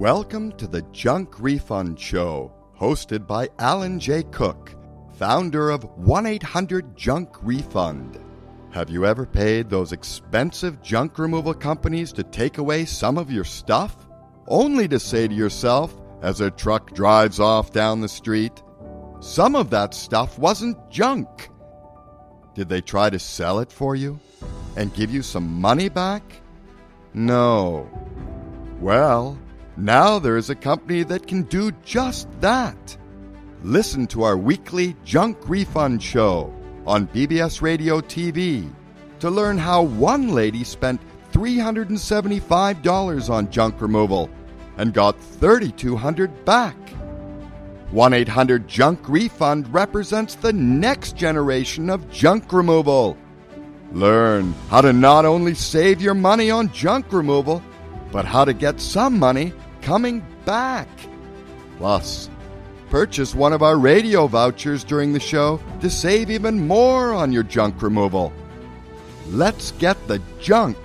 Welcome to the Junk Refund Show, hosted by Alan J. Cook, founder of 1 800 Junk Refund. Have you ever paid those expensive junk removal companies to take away some of your stuff? Only to say to yourself, as a truck drives off down the street, some of that stuff wasn't junk. Did they try to sell it for you and give you some money back? No. Well, now there is a company that can do just that. Listen to our weekly Junk Refund Show on BBS Radio TV to learn how one lady spent $375 on junk removal and got 3,200 back. 1 800 Junk Refund represents the next generation of junk removal. Learn how to not only save your money on junk removal, but how to get some money coming back. Plus, purchase one of our radio vouchers during the show to save even more on your junk removal. Let's get the junk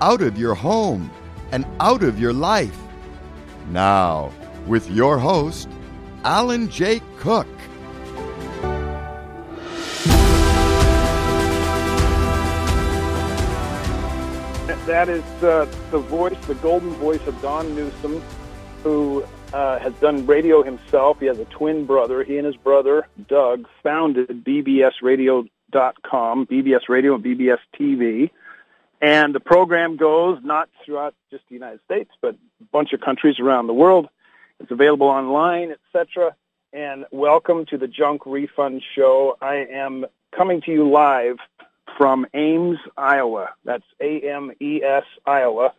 out of your home and out of your life. Now, with your host, Alan J. Cook. That is uh, the voice, the golden voice of Don Newsom, who uh, has done radio himself. He has a twin brother. He and his brother, Doug, founded BBSRadio.com, BBS Radio and BBS TV. And the program goes not throughout just the United States, but a bunch of countries around the world. It's available online, etc. And welcome to the Junk Refund Show. I am coming to you live from Ames, Iowa. That's A-M-E-S, Iowa,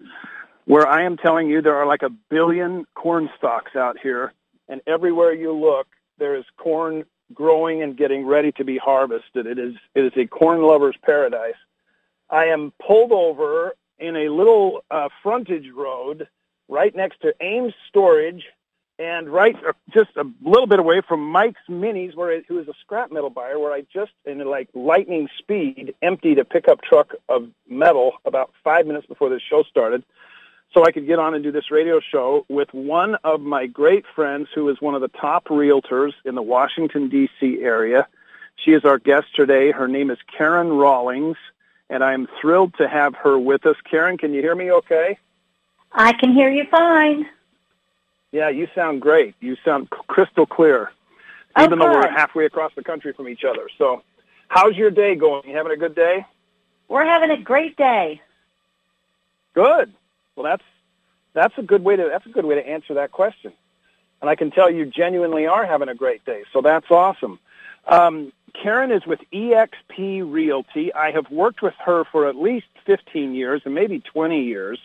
where I am telling you there are like a billion corn stalks out here, and everywhere you look, there is corn growing and getting ready to be harvested. It is it is a corn lover's paradise. I am pulled over in a little uh, frontage road right next to Ames Storage and right uh, just a little bit away from Mike's Minis, where it, who is a scrap metal buyer, where I just in like lightning speed emptied a pickup truck of metal about five minutes before the show started, so I could get on and do this radio show with one of my great friends, who is one of the top realtors in the Washington D.C. area. She is our guest today. Her name is Karen Rollings, and I am thrilled to have her with us. Karen, can you hear me? Okay. I can hear you fine. Yeah, you sound great. You sound crystal clear, Oh, even though we're halfway across the country from each other. So, how's your day going? You having a good day? We're having a great day. Good. Well, that's that's a good way to that's a good way to answer that question. And I can tell you genuinely are having a great day. So that's awesome. Um, Karen is with EXP Realty. I have worked with her for at least 15 years and maybe 20 years.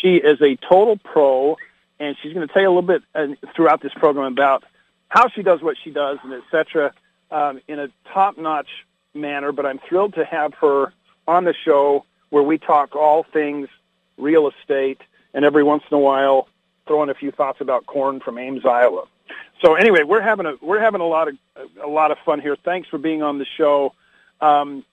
She is a total pro, and she's going to tell you a little bit uh, throughout this program about how she does what she does and et cetera um, in a top-notch manner. But I'm thrilled to have her on the show where we talk all things real estate and every once in a while throw in a few thoughts about corn from Ames, Iowa. So anyway, we're having a we're having a lot of a lot of fun here. Thanks for being on the show. Um,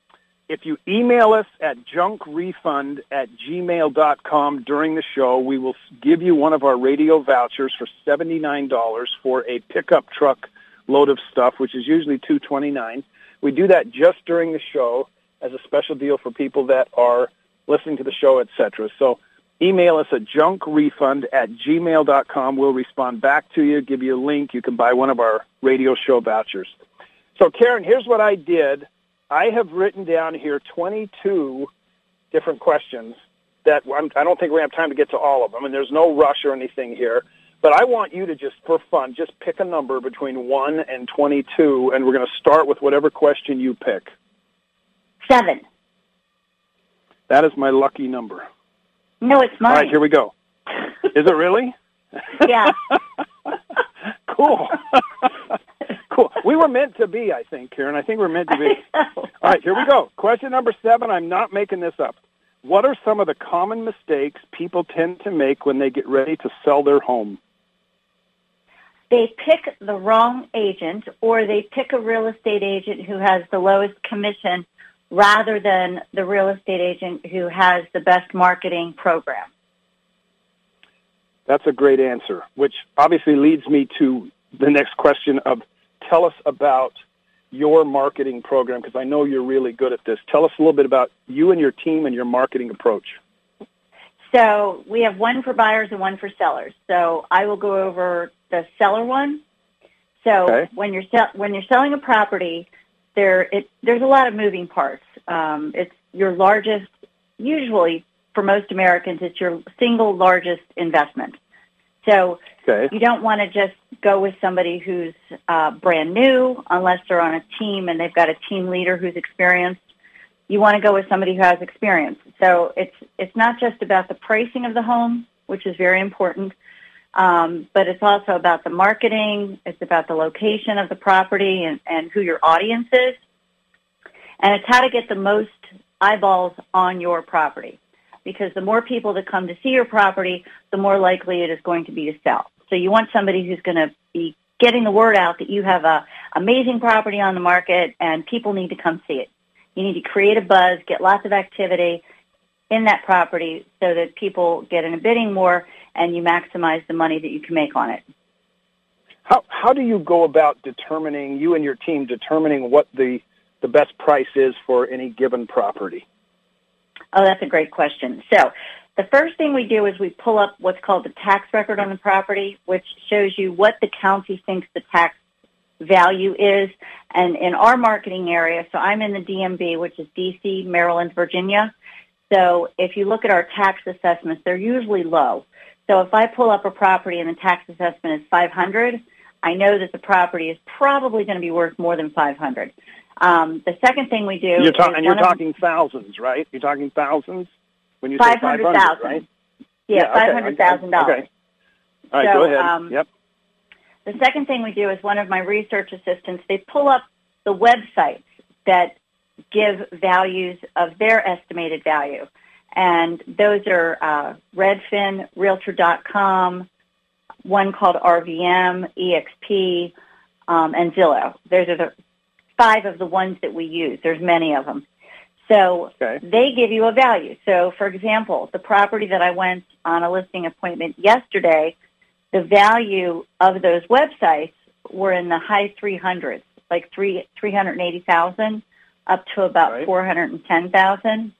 if you email us at junkrefund at gmail.com during the show, we will give you one of our radio vouchers for $79 for a pickup truck load of stuff, which is usually 229. We do that just during the show as a special deal for people that are listening to the show, etc. So email us at junkrefund at gmail.com. We'll respond back to you, give you a link. You can buy one of our radio show vouchers. So, Karen, here's what I did. I have written down here 22 different questions that I'm, I don't think we have time to get to all of them, and there's no rush or anything here. But I want you to just, for fun, just pick a number between 1 and 22, and we're going to start with whatever question you pick. Seven. That is my lucky number. No, it's mine. All right, here we go. Is it really? yeah. cool. cool. We were meant to be, I think, Karen. I think we're meant to be. All right, here we go. Question number seven. I'm not making this up. What are some of the common mistakes people tend to make when they get ready to sell their home? They pick the wrong agent or they pick a real estate agent who has the lowest commission rather than the real estate agent who has the best marketing program. That's a great answer, which obviously leads me to the next question of tell us about your marketing program because I know you're really good at this. Tell us a little bit about you and your team and your marketing approach. So we have one for buyers and one for sellers. So I will go over the seller one. So Okay. when you're sell- when you're selling a property, there it, there's a lot of moving parts. Um, it's your largest, usually for most Americans, it's your single largest investment. So Okay. you don't want to just go with somebody who's uh, brand new unless they're on a team and they've got a team leader who's experienced. You want to go with somebody who has experience. So it's it's not just about the pricing of the home, which is very important, um, but it's also about the marketing. It's about the location of the property and, and who your audience is, and it's how to get the most eyeballs on your property. Because the more people that come to see your property, the more likely it is going to be to sell. So you want somebody who's going to be getting the word out that you have a amazing property on the market and people need to come see it. You need to create a buzz, get lots of activity in that property so that people get in a bidding war and you maximize the money that you can make on it. How how do you go about determining you and your team determining what the the best price is for any given property? Oh, that's a great question. So the first thing we do is we pull up what's called the tax record on the property, which shows you what the county thinks the tax value is. And in our marketing area, so I'm in the DMV, which is DC, Maryland, Virginia. So if you look at our tax assessments, they're usually low. So if I pull up a property and the tax assessment is 500, I know that the property is probably going to be worth more than 500. Um, the second thing we do You're is and you're one of- talking thousands, right? You're talking thousands when you say Five hundred 500, thousand. right? Yeah, okay, five hundred thousand dollars. Okay. All right, So, go ahead. um, yep. The second thing we do is one of my research assistants, they pull up the websites that give values of their estimated value. And those are uh, Redfin, Realtor.com, one called RVM, EXP, um, and Zillow. Those are the five of the ones that we use. There's many of them. So Okay. they give you a value. So, for example, the property that I went on a listing appointment yesterday, the value of those websites were in the high 300s, like three 380,000 up to about Right. 410,000.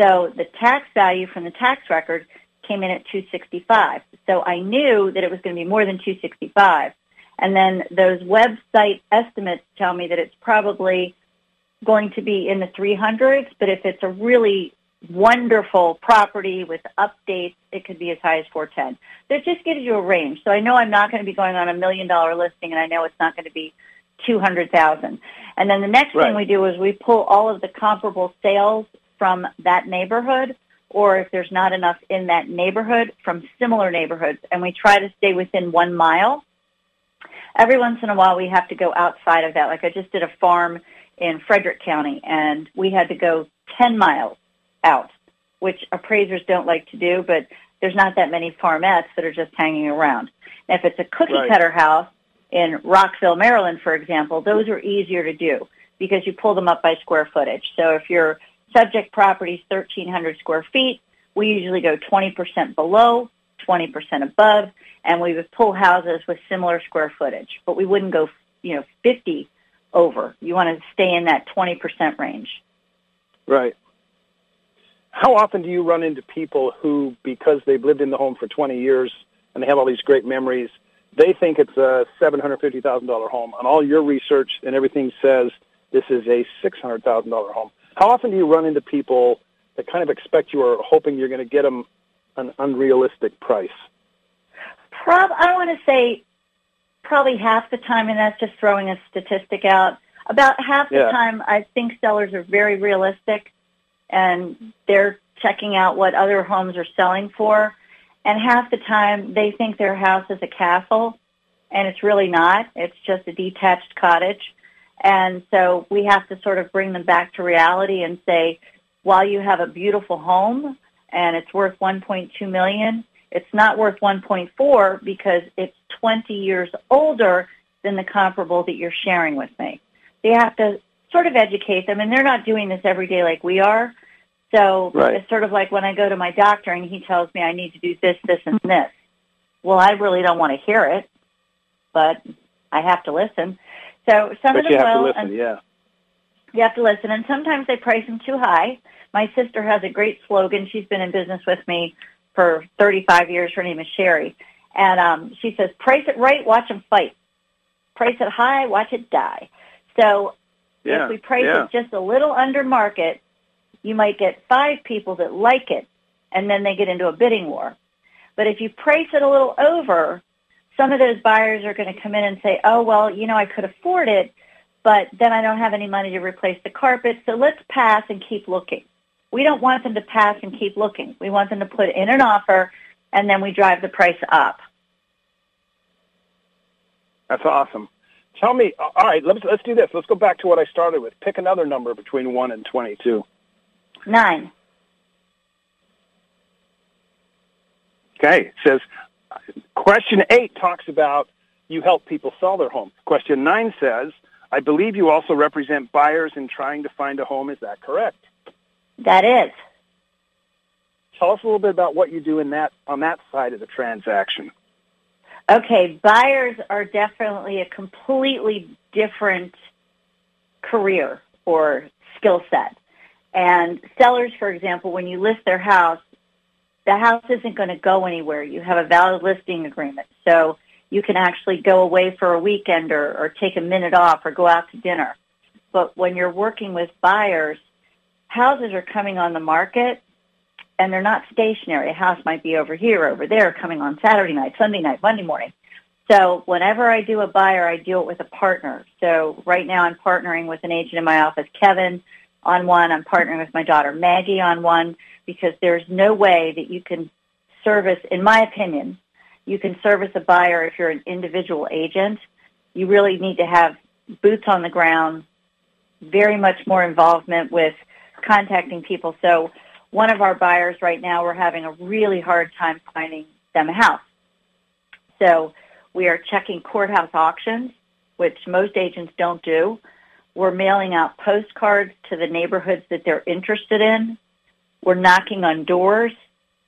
So the tax value from the tax record came in at 265. So I knew that it was going to be more than 265. And then those website estimates tell me that it's probably going to be in the 300s, but if it's a really wonderful property with updates, it could be as high as 410. So it just gives you a range. So I know I'm not going to be going on a million dollar listing and I know it's not going to be 200,000. And then the next Right. thing we do is we pull all of the comparable sales from that neighborhood or if there's not enough in that neighborhood from similar neighborhoods and we try to stay within one mile. Every once in a while we have to go outside of that. Like I just did a farm in Frederick County and we had to go 10 miles out, which appraisers don't like to do, but there's not that many farmettes that are just hanging around. If it's a cookie Right. cutter house in Rockville, Maryland, for example, those are easier to do because you pull them up by square footage. So if your subject property is 1,300 square feet, we usually go 20% below, 20% above, and we would pull houses with similar square footage. But we wouldn't go, you know, 50 over. You want to stay in that 20% range. Right. How often do you run into people who, because they've lived in the home for 20 years and they have all these great memories, they think it's a $750,000 home, and all your research and everything says this is a $600,000 home? How often do you run into people that kind of expect you or hoping you're going to get them an unrealistic price? Prob- I want to say probably half the time, and that's just throwing a statistic out. About half the Yeah. time, I think sellers are very realistic, and they're checking out what other homes are selling for. And half the time, they think their house is a castle, and it's really not. It's just a detached cottage. And so we have to sort of bring them back to reality and say, while you have a beautiful home and it's worth 1.2 million, it's not worth 1.4 because it's 20 years older than the comparable that you're sharing with me. They have to sort of educate them, and they're not doing this every day like we are, So Right. it's sort of like when I go to my doctor and he tells me I need to do this, this, and this. Well, I really don't want to hear it, but I have to listen. So some But of them you have to listen, and yeah. you have to listen. And sometimes they price them too high. My sister has a great slogan. She's been in business with me for 35 years. Her name is Sherry. And um, she says, price it right, watch them fight. Price it high, watch it die. So Yeah. if we price yeah. it just a little under market, you might get five people that like it, and then they get into a bidding war. But if you price it a little over, some of those buyers are going to come in and say, oh, well, you know, I could afford it, but then I don't have any money to replace the carpet, so let's pass and keep looking. We don't want them to pass and keep looking. We want them to put in an offer, and then we drive the price up. That's awesome. Tell me, all right, let's let's do this. Let's go back to what I started with. Pick another number between 1 and 22. Nine. Okay. It says question 8 talks about you help people sell their home. Question 9 says, I believe you also represent buyers in trying to find a home. Is that correct? That is. Tell us a little bit about what you do in that on that side of the transaction. Okay, buyers are definitely a completely different career or skill set. And sellers, for example, when you list their house, the house isn't going to go anywhere. You have a valid listing agreement. So you can actually go away for a weekend or, or take a minute off or go out to dinner. But when you're working with buyers, houses are coming on the market and they're not stationary. A house might be over here, over there, coming on Saturday night, Sunday night, Monday morning. So whenever I do a buyer, I do it with a partner. So right now I'm partnering with an agent in my office, Kevin, on one. I'm partnering with my daughter, Maggie, on one, because there's no way that you can service, in my opinion, you can service a buyer if you're an individual agent. You really need to have boots on the ground, very much more involvement with contacting people. So one of our buyers right now, we're having a really hard time finding them a house. So we are checking courthouse auctions, which most agents don't do. We're mailing out postcards to the neighborhoods that they're interested in. We're knocking on doors,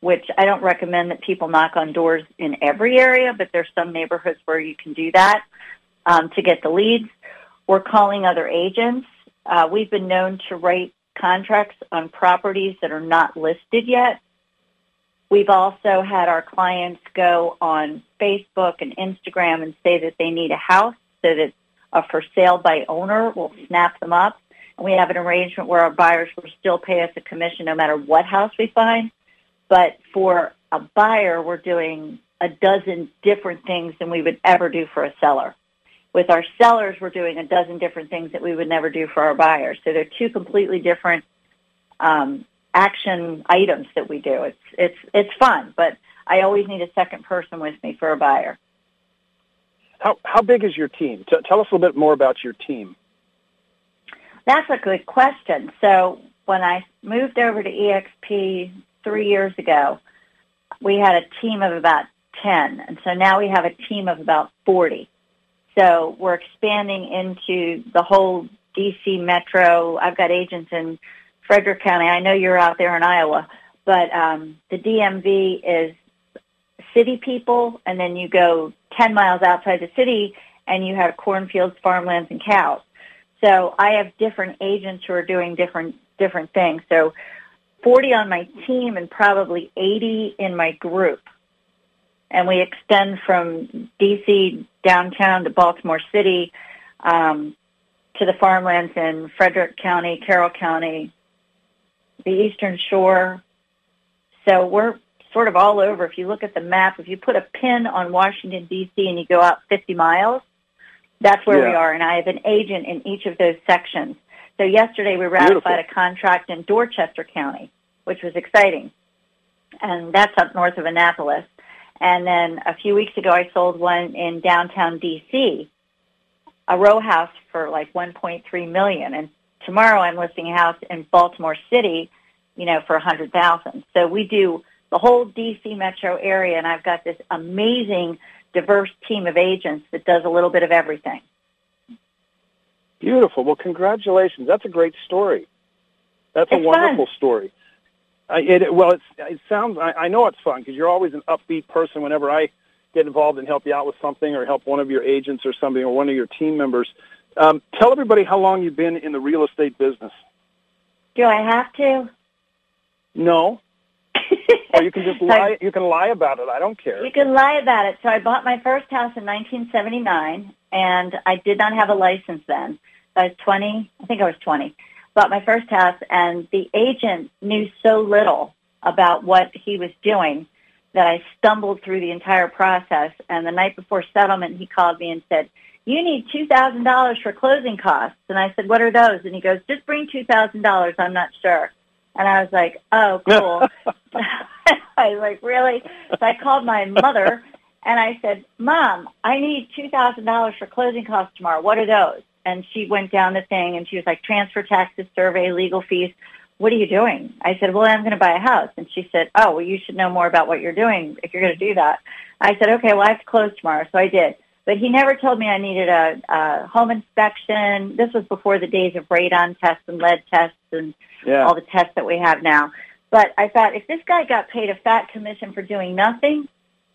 which I don't recommend that people knock on doors in every area, but there's some neighborhoods where you can do that um, to get the leads. We're calling other agents. Uh, we've been known to write contracts on properties that are not listed yet. We've also had our clients go on Facebook and Instagram and say that they need a house so that a for sale by owner We'll snap them up. And we have an arrangement where our buyers will still pay us a commission no matter what house we find. But for a buyer, we're doing a dozen different things than we would ever do for a seller. With our sellers, we're doing a dozen different things that we would never do for our buyers. So they're two completely different um, action items that we do. It's it's it's fun, but I always need a second person with me for a buyer. How how big is your team? T- tell us a little bit more about your team. That's a good question. So when I moved over to EXP three years ago, we had a team of about 10. And so now we have a team of about 40. So we're expanding into the whole DC metro. I've got agents in Frederick County. I know you're out there in Iowa, but um, the DMV is city people, and then you go 10 miles outside the city, and you have cornfields, farmlands, and cows. So I have different agents who are doing different different things. So 40 on my team and probably 80 in my group. And we extend from DC downtown to Baltimore City, um, to the farmlands in Frederick County, Carroll County, the Eastern Shore. So we're sort of all over. If you look at the map, if you put a pin on Washington, D.C. and you go out 50 miles, that's where we are. And I have an agent in each of those sections. So yesterday we ratified Beautiful. a contract in Dorchester County, which was exciting. And that's up north of Annapolis. And then a few weeks ago I sold one in downtown DC, a row house for like 1.3 million. And tomorrow I'm listing a house in Baltimore City, you know, for 100,000. So we do the whole DC metro area and I've got this amazing diverse team of agents that does a little bit of everything. Beautiful. Well, congratulations. That's a great story. That's a It's wonderful story. I, it, well, it's, it sounds. I, I know it's fun because you're always an upbeat person. Whenever I get involved and help you out with something, or help one of your agents or something, or one of your team members, um, tell everybody how long you've been in the real estate business. Do I have to? No. or you can just lie. You can lie about it. I don't care. You can lie about it. So I bought my first house in 1979, and I did not have a license then. I was 20. I think I was 20 bought my first house, and the agent knew so little about what he was doing that I stumbled through the entire process. And the night before settlement, he called me and said, you need $2,000 for closing costs. And I said, what are those? And he goes, just bring $2,000. I'm not sure. And I was like, oh, cool. I was like, really? So I called my mother and I said, Mom, I need $2,000 for closing costs tomorrow. What are those? And she went down the thing and she was like, transfer taxes, survey, legal fees. What are you doing? I said, well, I'm going to buy a house. And she said, oh, well, you should know more about what you're doing if you're going to do that. I said, okay, well, I have to close tomorrow. So I did. But he never told me I needed a, a home inspection. This was before the days of radon tests and lead tests and yeah. all the tests that we have now. But I thought if this guy got paid a fat commission for doing nothing,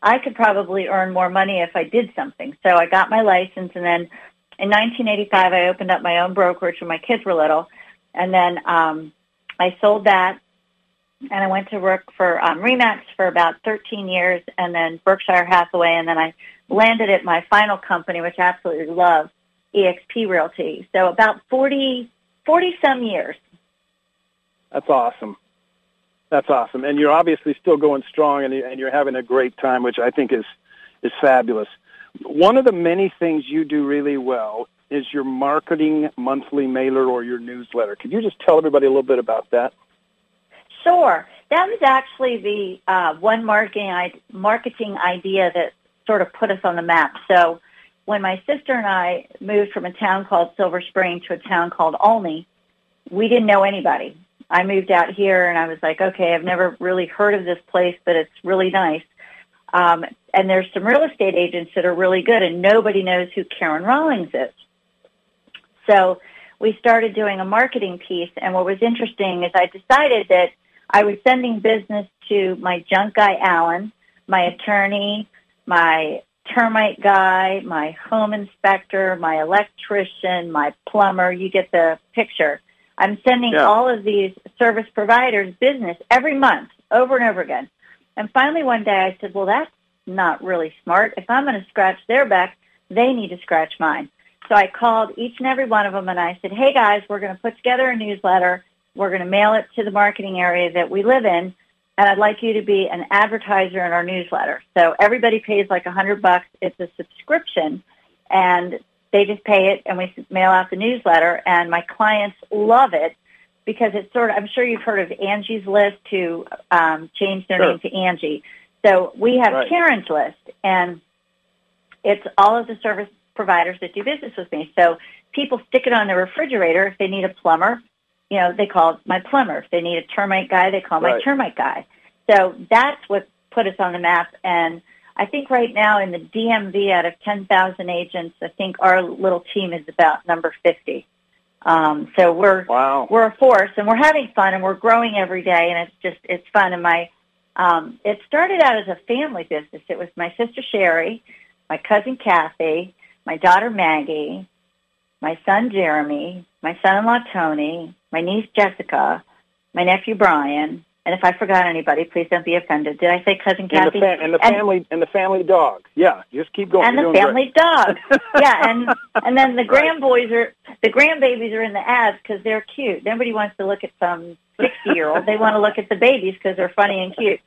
I could probably earn more money if I did something. So I got my license and then in 1985, I opened up my own brokerage when my kids were little, and then um, I sold that, and I went to work for um, Remax for about 13 years, and then Berkshire Hathaway, and then I landed at my final company, which I absolutely love, EXP Realty. So about 40, 40 some years. That's awesome. That's awesome, and you're obviously still going strong, and, and you're having a great time, which I think is is fabulous. One of the many things you do really well is your marketing monthly mailer or your newsletter. Could you just tell everybody a little bit about that? Sure. That was actually the uh, one marketing I- marketing idea that sort of put us on the map. So when my sister and I moved from a town called Silver Spring to a town called Olney, we didn't know anybody. I moved out here and I was like, okay, I've never really heard of this place, but it's really nice. Um, and there's some real estate agents that are really good, and nobody knows who Karen Rollings is. So we started doing a marketing piece, and what was interesting is I decided that I was sending business to my junk guy, Alan, my attorney, my termite guy, my home inspector, my electrician, my plumber. You get the picture. I'm sending yeah. all of these service providers business every month over and over again. And finally one day I said, well, that's not really smart. If I'm going to scratch their back, they need to scratch mine. So I called each and every one of them and I said, hey guys, we're going to put together a newsletter. We're going to mail it to the marketing area that we live in. And I'd like you to be an advertiser in our newsletter. So everybody pays like a hundred bucks. It's a subscription and they just pay it and we mail out the newsletter and my clients love it because it's sort of, I'm sure you've heard of Angie's List to um, change their sure. name to Angie. So we have right. Karen's List, and it's all of the service providers that do business with me. So people stick it on their refrigerator if they need a plumber. You know, they call my plumber. If they need a termite guy, they call right. my termite guy. So that's what put us on the map. And I think right now in the DMV, out of 10,000 agents, I think our little team is about number 50. Um, so we're wow. we're a force, and we're having fun, and we're growing every day, and it's just it's fun. And my um, it started out as a family business. It was my sister Sherry, my cousin Kathy, my daughter Maggie, my son Jeremy, my son-in-law Tony, my niece Jessica, my nephew Brian, and if I forgot anybody, please don't be offended. Did I say cousin Kathy? And the, fa- and the and, family and the family dog. Yeah, just keep going. And You're the family great. dog. yeah, and and then the grandboys are the grandbabies are in the ads because they're cute. Nobody wants to look at some sixty year old. They want to look at the babies because they're funny and cute.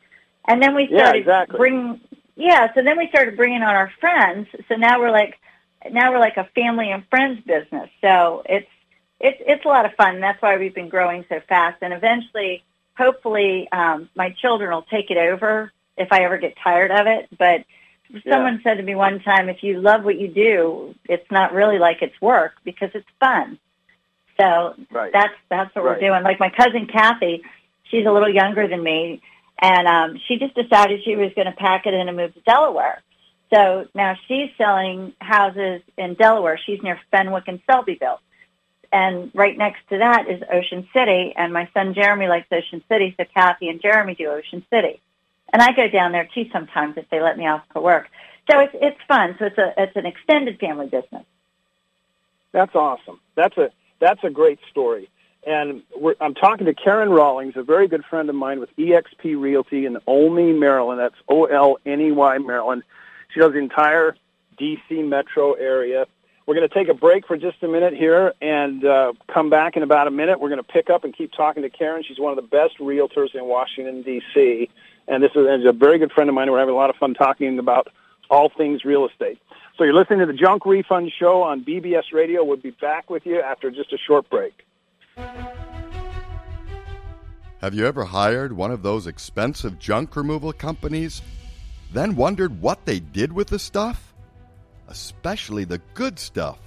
And then we started yeah, exactly. bringing. Yeah, so then we started bringing on our friends. So now we're like, now we're like a family and friends business. So it's it's it's a lot of fun. That's why we've been growing so fast. And eventually hopefully um, my children will take it over if I ever get tired of it. But someone yeah. said to me one time, if you love what you do, it's not really like it's work because it's fun. So right. that's that's what right. we're doing. Like my cousin Kathy, she's a little younger than me, and um, she just decided she was going to pack it in and move to Delaware. So now she's selling houses in Delaware. She's near Fenwick and Selbyville and right next to that is Ocean City, and my son Jeremy likes Ocean City, so Kathy and Jeremy do Ocean City. And I go down there too sometimes if they let me off for work. So it's it's fun. So it's a it's an extended family business. That's awesome. That's a that's a great story. And I'm talking to Karen Rollings, a very good friend of mine with EXP Realty in Olney, Maryland. That's O L N E Y, Maryland. She does the entire D.C. metro area. We're going to take a break for just a minute here and uh, come back in about a minute. We're going to pick up and keep talking to Karen. She's one of the best realtors in Washington, D.C. And this is, a very good friend of mine. We're having a lot of fun talking about all things real estate. So you're listening to the Junk Refund Show on BBS Radio. We'll be back with you after just a short break. Have you ever hired one of those expensive junk removal companies, then wondered what they did with the stuff? Especially the good stuff.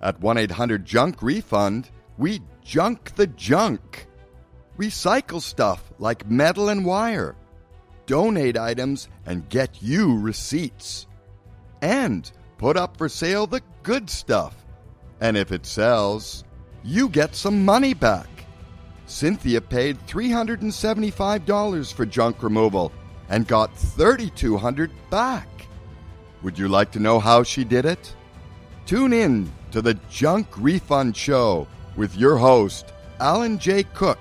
At 1 800 Junk Refund, we junk the junk. Recycle stuff like metal and wire. Donate items and get you receipts. And put up for sale the good stuff. And if it sells, you get some money back. Cynthia paid $375 for junk removal and got 3,200 back. Would you like to know how she did it? Tune in to the Junk Refund Show with your host, Alan J. Cook,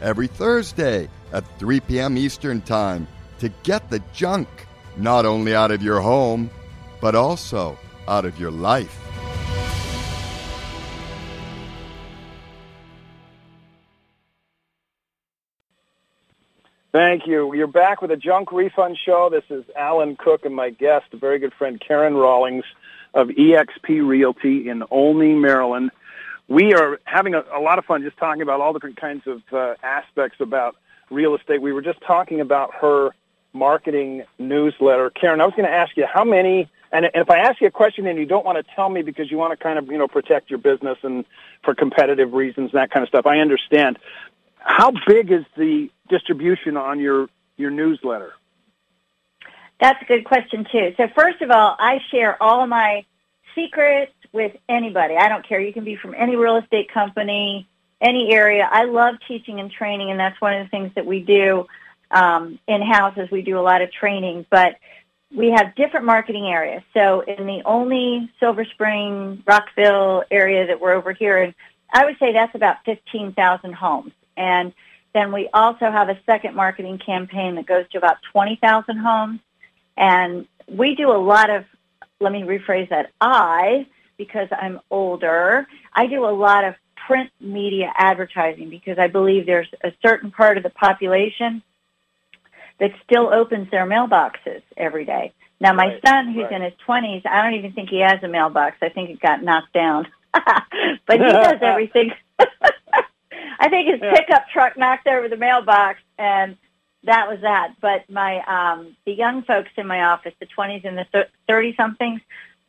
every Thursday at 3 p.m. Eastern Time to get the junk not only out of your home, but also out of your life. Thank you. You're back with a junk refund show. This is Alan Cook and my guest, a very good friend Karen Rollings of EXP Realty in Olney, Maryland. We are having a, a lot of fun just talking about all different kinds of uh, aspects about real estate. We were just talking about her marketing newsletter. Karen, I was going to ask you how many, and if I ask you a question and you don't want to tell me because you want to kind of, you know, protect your business and for competitive reasons and that kind of stuff, I understand. How big is the distribution on your, your newsletter? That's a good question too. So first of all, I share all my secrets with anybody. I don't care. You can be from any real estate company, any area. I love teaching and training, and that's one of the things that we do um, in house. Is we do a lot of training, but we have different marketing areas. So in the Olney Silver Spring, Rockville area that we're over here, and I would say that's about fifteen thousand homes. And then we also have a second marketing campaign that goes to about 20,000 homes. And we do a lot of, let me rephrase that, I, because I'm older, I do a lot of print media advertising because I believe there's a certain part of the population that still opens their mailboxes every day. Now, my right, son, who's right. in his 20s, I don't even think he has a mailbox. I think it got knocked down. but he does everything. I think his yeah. pickup truck knocked over the mailbox, and that was that. But my um, the young folks in my office, the 20s and the 30 somethings,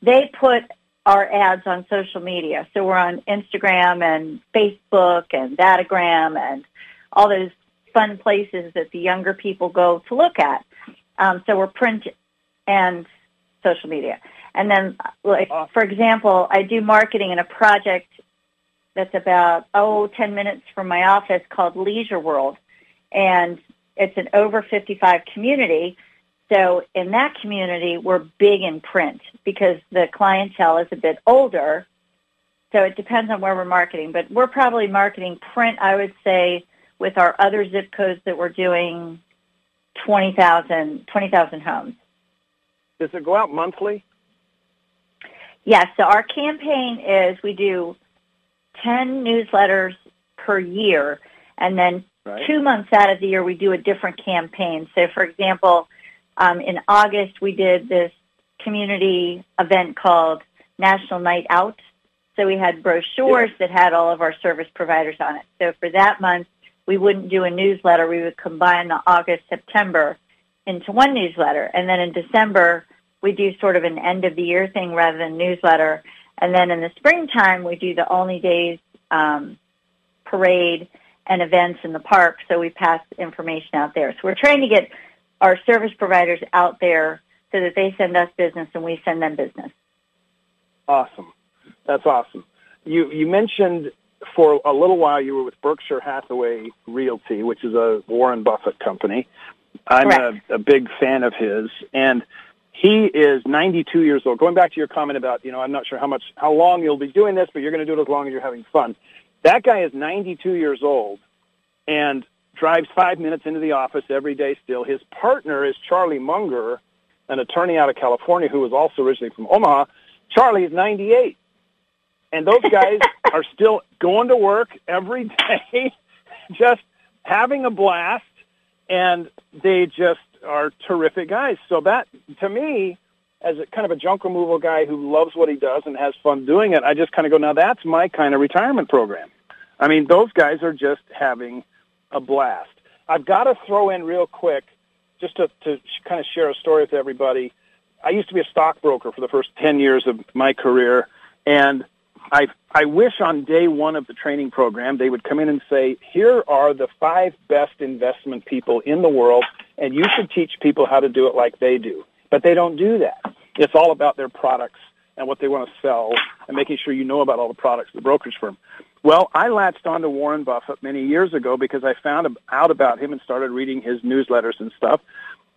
they put our ads on social media. So we're on Instagram and Facebook and Datagram and all those fun places that the younger people go to look at. Um, so we're print and social media. And then, like for example, I do marketing in a project that's about, oh, 10 minutes from my office called Leisure World. And it's an over 55 community. So in that community, we're big in print because the clientele is a bit older. So it depends on where we're marketing, but we're probably marketing print, I would say, with our other zip codes that we're doing 20,000 20, homes. Does it go out monthly? Yes. So our campaign is we do 10 newsletters per year, and then right. two months out of the year we do a different campaign. So, for example, um, in August we did this community event called National Night Out. So we had brochures yeah. that had all of our service providers on it. So for that month, we wouldn't do a newsletter. We would combine the August, September into one newsletter. And then in December, we do sort of an end of the year thing rather than newsletter. And then in the springtime, we do the Olney Days um, parade and events in the park, so we pass information out there. So we're trying to get our service providers out there so that they send us business and we send them business. Awesome. That's awesome. you you mentioned for a little while you were with Berkshire Hathaway Realty, which is a Warren Buffett company. I'm a, a big fan of his, and he is 92 years old. Going back to your comment about, you know, I'm not sure how much, how long you'll be doing this, but you're going to do it as long as you're having fun. That guy is 92 years old and drives five minutes into the office every day still. His partner is Charlie Munger, an attorney out of California who was also originally from Omaha. Charlie is 98. And those guys are still going to work every day, just having a blast, and they just are terrific guys. So that, to me, as a kind of a junk removal guy who loves what he does and has fun doing it, I just kind of go, now that's my kind of retirement program. I mean, those guys are just having a blast. I've got to throw in real quick, just to, to kind of share a story with everybody. I used to be a stockbroker for the first 10 years of my career, and I, I wish on day one of the training program they would come in and say, here are the five best investment people in the world, and you should teach people how to do it like they do. But they don't do that. It's all about their products and what they want to sell and making sure you know about all the products of the brokerage firm. Well, I latched on to Warren Buffett many years ago because I found out about him and started reading his newsletters and stuff.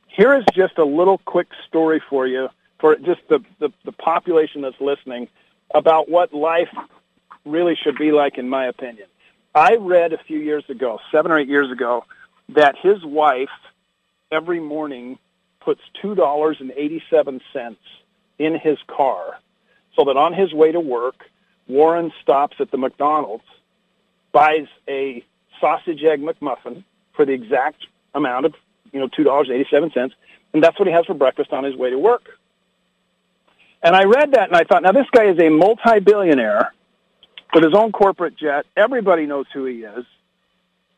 Here is just a little quick story for you, for just the, the, the population that's listening about what life really should be like, in my opinion. I read a few years ago, seven or eight years ago, that his wife every morning puts $2.87 in his car so that on his way to work, Warren stops at the McDonald's, buys a sausage egg McMuffin for the exact amount of, you know, $2.87, and that's what he has for breakfast on his way to work. And I read that and I thought, now this guy is a multi-billionaire with his own corporate jet. Everybody knows who he is.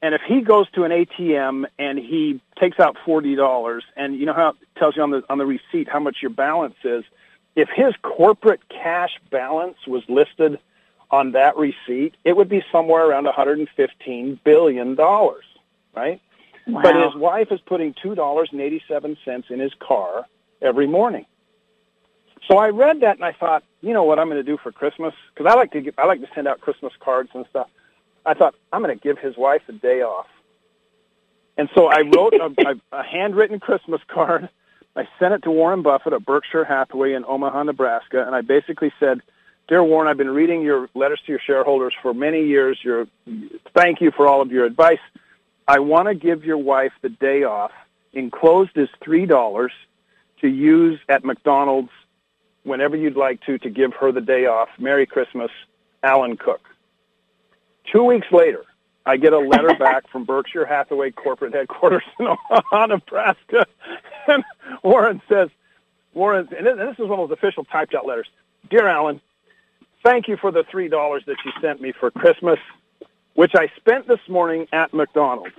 And if he goes to an ATM and he takes out forty dollars, and you know how it tells you on the on the receipt how much your balance is, if his corporate cash balance was listed on that receipt, it would be somewhere around 115 billion dollars, right? Wow. But his wife is putting two dollars and eighty-seven cents in his car every morning. So I read that and I thought, you know what I'm going to do for Christmas? Because I like to give, I like to send out Christmas cards and stuff. I thought I'm going to give his wife a day off. And so I wrote a, a, a handwritten Christmas card. I sent it to Warren Buffett at Berkshire Hathaway in Omaha, Nebraska, and I basically said, "Dear Warren, I've been reading your letters to your shareholders for many years. Your thank you for all of your advice. I want to give your wife the day off. Enclosed is three dollars to use at McDonald's whenever you'd like to to give her the day off. Merry Christmas, Alan Cook. Two weeks later, I get a letter back from Berkshire Hathaway corporate headquarters in Omaha, Nebraska, and Warren says, Warren, and this is one of those official typed out letters. Dear Alan, thank you for the three dollars that you sent me for Christmas, which I spent this morning at McDonald's.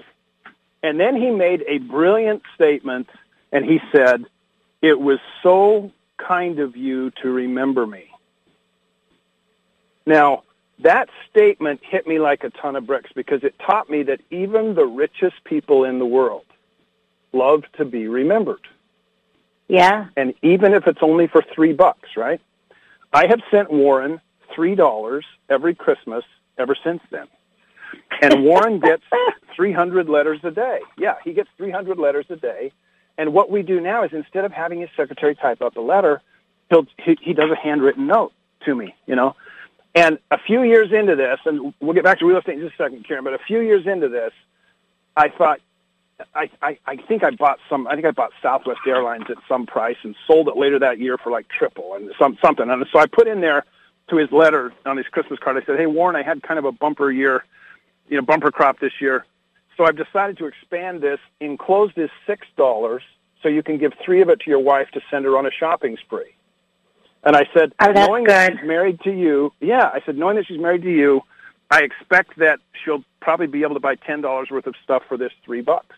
And then he made a brilliant statement, and he said, it was so kind of you to remember me. Now, that statement hit me like a ton of bricks because it taught me that even the richest people in the world love to be remembered. Yeah. And even if it's only for three bucks, right? I have sent Warren three dollars every Christmas ever since then. And Warren gets 300 letters a day. Yeah, he gets 300 letters a day. And what we do now is instead of having his secretary type up the letter, he'll, he, he does a handwritten note to me, you know. And a few years into this, and we'll get back to real estate in just a second, Karen, but a few years into this, I thought, I, I, I think I bought some, I think I bought Southwest Airlines at some price and sold it later that year for like triple and some, something. And so I put in there to his letter on his Christmas card, I said, hey, Warren, I had kind of a bumper year, you know, bumper crop this year. So I've decided to expand this. Enclosed is six dollars, so you can give three of it to your wife to send her on a shopping spree. And I said, oh, knowing good. that she's married to you, yeah, I said, knowing that she's married to you, I expect that she'll probably be able to buy ten dollars worth of stuff for this three bucks.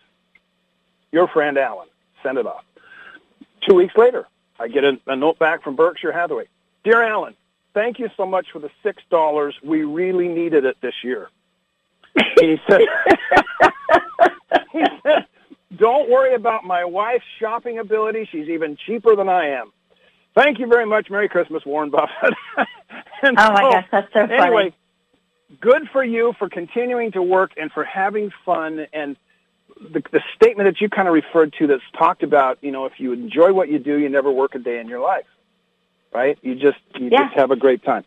Your friend Alan, send it off. Two weeks later, I get a, a note back from Berkshire Hathaway. Dear Alan, thank you so much for the six dollars. We really needed it this year he said, he said, don't worry about my wife's shopping ability. She's even cheaper than I am. Thank you very much. Merry Christmas, Warren Buffett. oh my so, gosh, that's so funny. Anyway, good for you for continuing to work and for having fun and the, the statement that you kind of referred to that's talked about, you know, if you enjoy what you do, you never work a day in your life, right? You just you Yeah. just have a great time.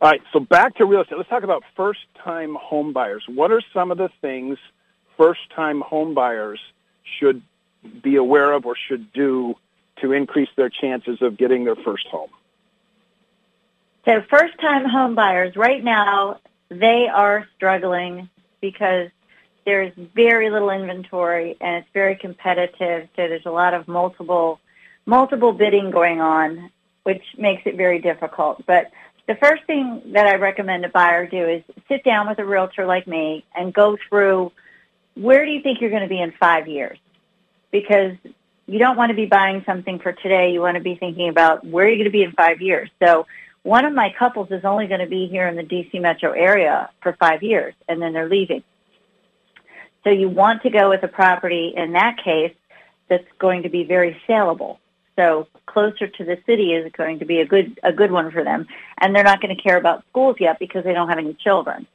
All right, so back to real estate. Let's talk about first-time home buyers. What are some of the things first-time home buyers should be aware of or should do to increase their chances of getting their first home? So first time home buyers right now, they are struggling because there's very little inventory and it's very competitive. So there's a lot of multiple, multiple bidding going on, which makes it very difficult. But the first thing that I recommend a buyer do is sit down with a realtor like me and go through where do you think you're going to be in five years? Because you don't want to be buying something for today. You want to be thinking about where you're you going to be in five years. So one of my couples is only going to be here in the DC metro area for five years and then they're leaving. So you want to go with a property in that case that's going to be very saleable. So closer to the city is going to be a good a good one for them, and they're not going to care about schools yet because they don't have any children.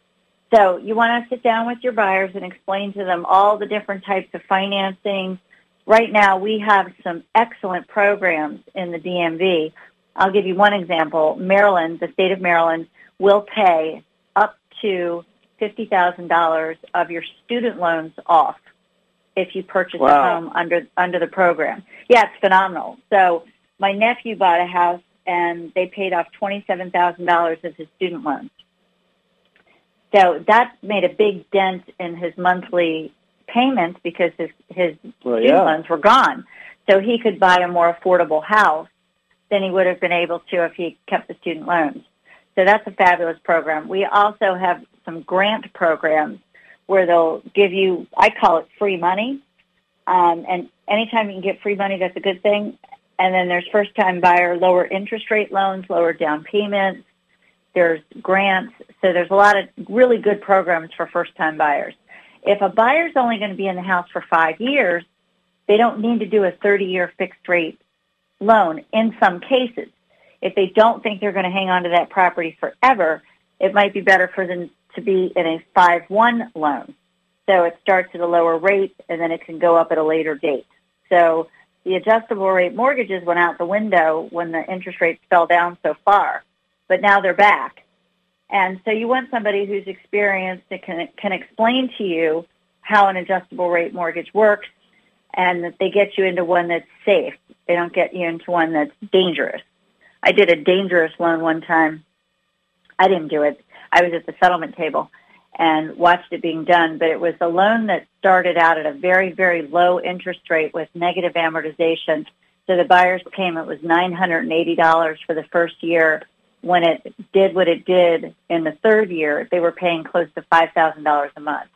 So you want to sit down with your buyers and explain to them all the different types of financing. Right now, we have some excellent programs in the DMV. I'll give you one example. Maryland, the state of Maryland, will pay up to $50,000 of your student loans off if you purchase Wow. a home under under the program. Yeah, it's phenomenal. So my nephew bought a house and they paid off $27,000 of his student loans. So that made a big dent in his monthly payments because his his Well, student yeah. loans were gone. So he could buy a more affordable house than he would have been able to if he kept the student loans. So that's a fabulous program. We also have some grant programs where they'll give you, I call it free money. Um, and anytime you can get free money, that's a good thing. And then there's first time buyer, lower interest rate loans, lower down payments. There's grants. So there's a lot of really good programs for first time buyers. If a buyer's only going to be in the house for five years, they don't need to do a 30 year fixed rate loan in some cases. If they don't think they're going to hang on to that property forever, it might be better for them to be in a 5-1 loan. So it starts at a lower rate and then it can go up at a later date. So the adjustable rate mortgages went out the window when the interest rates fell down so far, but now they're back. And so you want somebody who's experienced and can, can explain to you how an adjustable rate mortgage works and that they get you into one that's safe. They don't get you into one that's dangerous. I did a dangerous loan one time. I didn't do it. I was at the settlement table and watched it being done, but it was a loan that started out at a very, very low interest rate with negative amortization. So the buyer's payment was $980 for the first year. When it did what it did in the third year, they were paying close to $5,000 a month.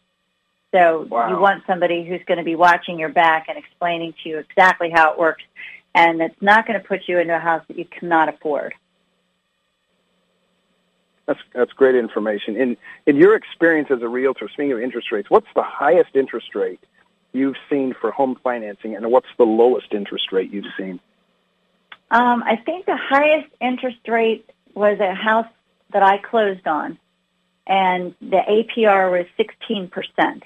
So Wow. you want somebody who's going to be watching your back and explaining to you exactly how it works and it's not going to put you into a house that you cannot afford. That's that's great information. In in your experience as a realtor, speaking of interest rates, what's the highest interest rate you've seen for home financing, and what's the lowest interest rate you've seen? Um, I think the highest interest rate was a house that I closed on, and the APR was 16%.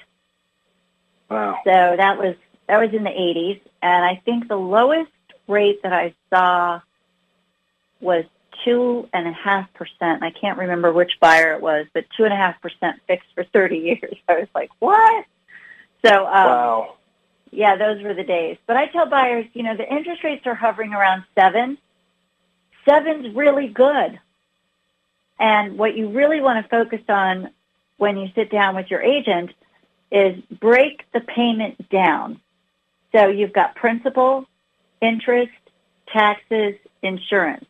Wow. So that was that was in the 80s, and I think the lowest rate that I saw was two and a half percent. I can't remember which buyer it was, but two and a half percent fixed for 30 years. I was like, what? So um, wow. yeah, those were the days. But I tell buyers, you know, the interest rates are hovering around seven. Seven's really good. And what you really want to focus on when you sit down with your agent is break the payment down. So you've got principal, interest, taxes, insurance.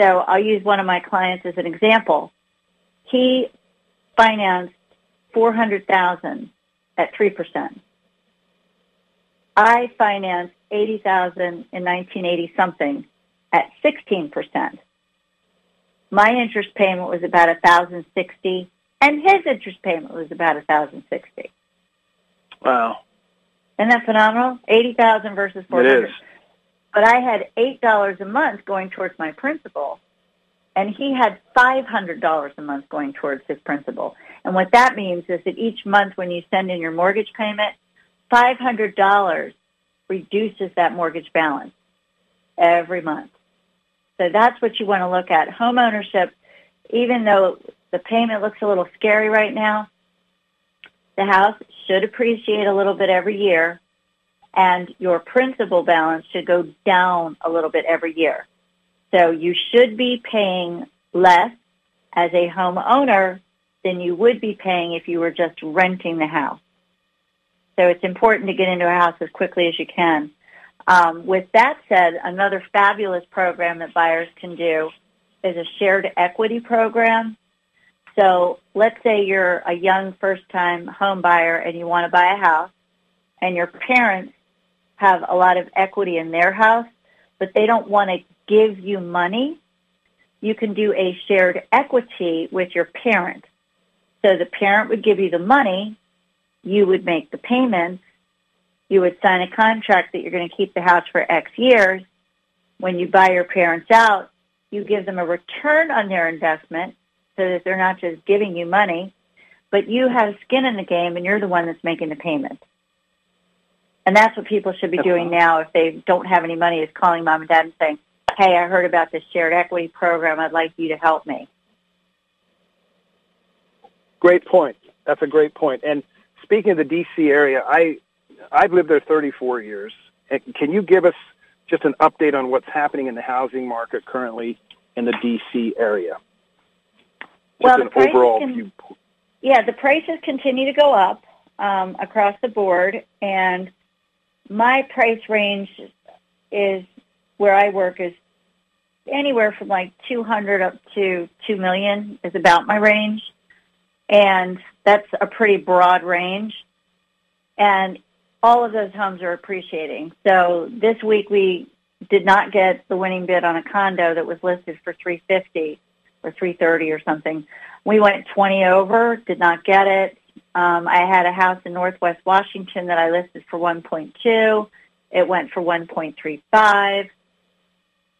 So I'll use one of my clients as an example. He financed 400,000 at 3%. I financed 80,000 in 1980 something at 16%. My interest payment was about 1,060 and his interest payment was about 1,060. Wow. Isn't that phenomenal? 80,000 versus 400. It is. But I had $8 a month going towards my principal, and he had $500 a month going towards his principal. And what that means is that each month when you send in your mortgage payment, $500 reduces that mortgage balance every month. So that's what you want to look at. Home ownership, even though the payment looks a little scary right now, the house should appreciate a little bit every year and your principal balance should go down a little bit every year. So you should be paying less as a homeowner than you would be paying if you were just renting the house. So it's important to get into a house as quickly as you can. Um, with that said, another fabulous program that buyers can do is a shared equity program. So let's say you're a young first-time home buyer and you want to buy a house and your parents have a lot of equity in their house, but they don't want to give you money. You can do a shared equity with your parent. So the parent would give you the money, you would make the payments, you would sign a contract that you're going to keep the house for X years. When you buy your parents out, you give them a return on their investment so that they're not just giving you money, but you have skin in the game and you're the one that's making the payment. And that's what people should be doing now if they don't have any money is calling mom and dad and saying, hey, I heard about this shared equity program. I'd like you to help me. Great point. That's a great point. And speaking of the D.C. area, I, I've lived there 34 years. Can you give us just an update on what's happening in the housing market currently in the D.C. area? Well, an overall can, view. Yeah, the prices continue to go up um, across the board, and my price range is where I work is anywhere from like 200 up to 2 million is about my range. And that's a pretty broad range. And all of those homes are appreciating. So this week we did not get the winning bid on a condo that was listed for 350 or 330 or something. We went 20 over, did not get it. Um, I had a house in Northwest Washington that I listed for 1.2. It went for 1.35.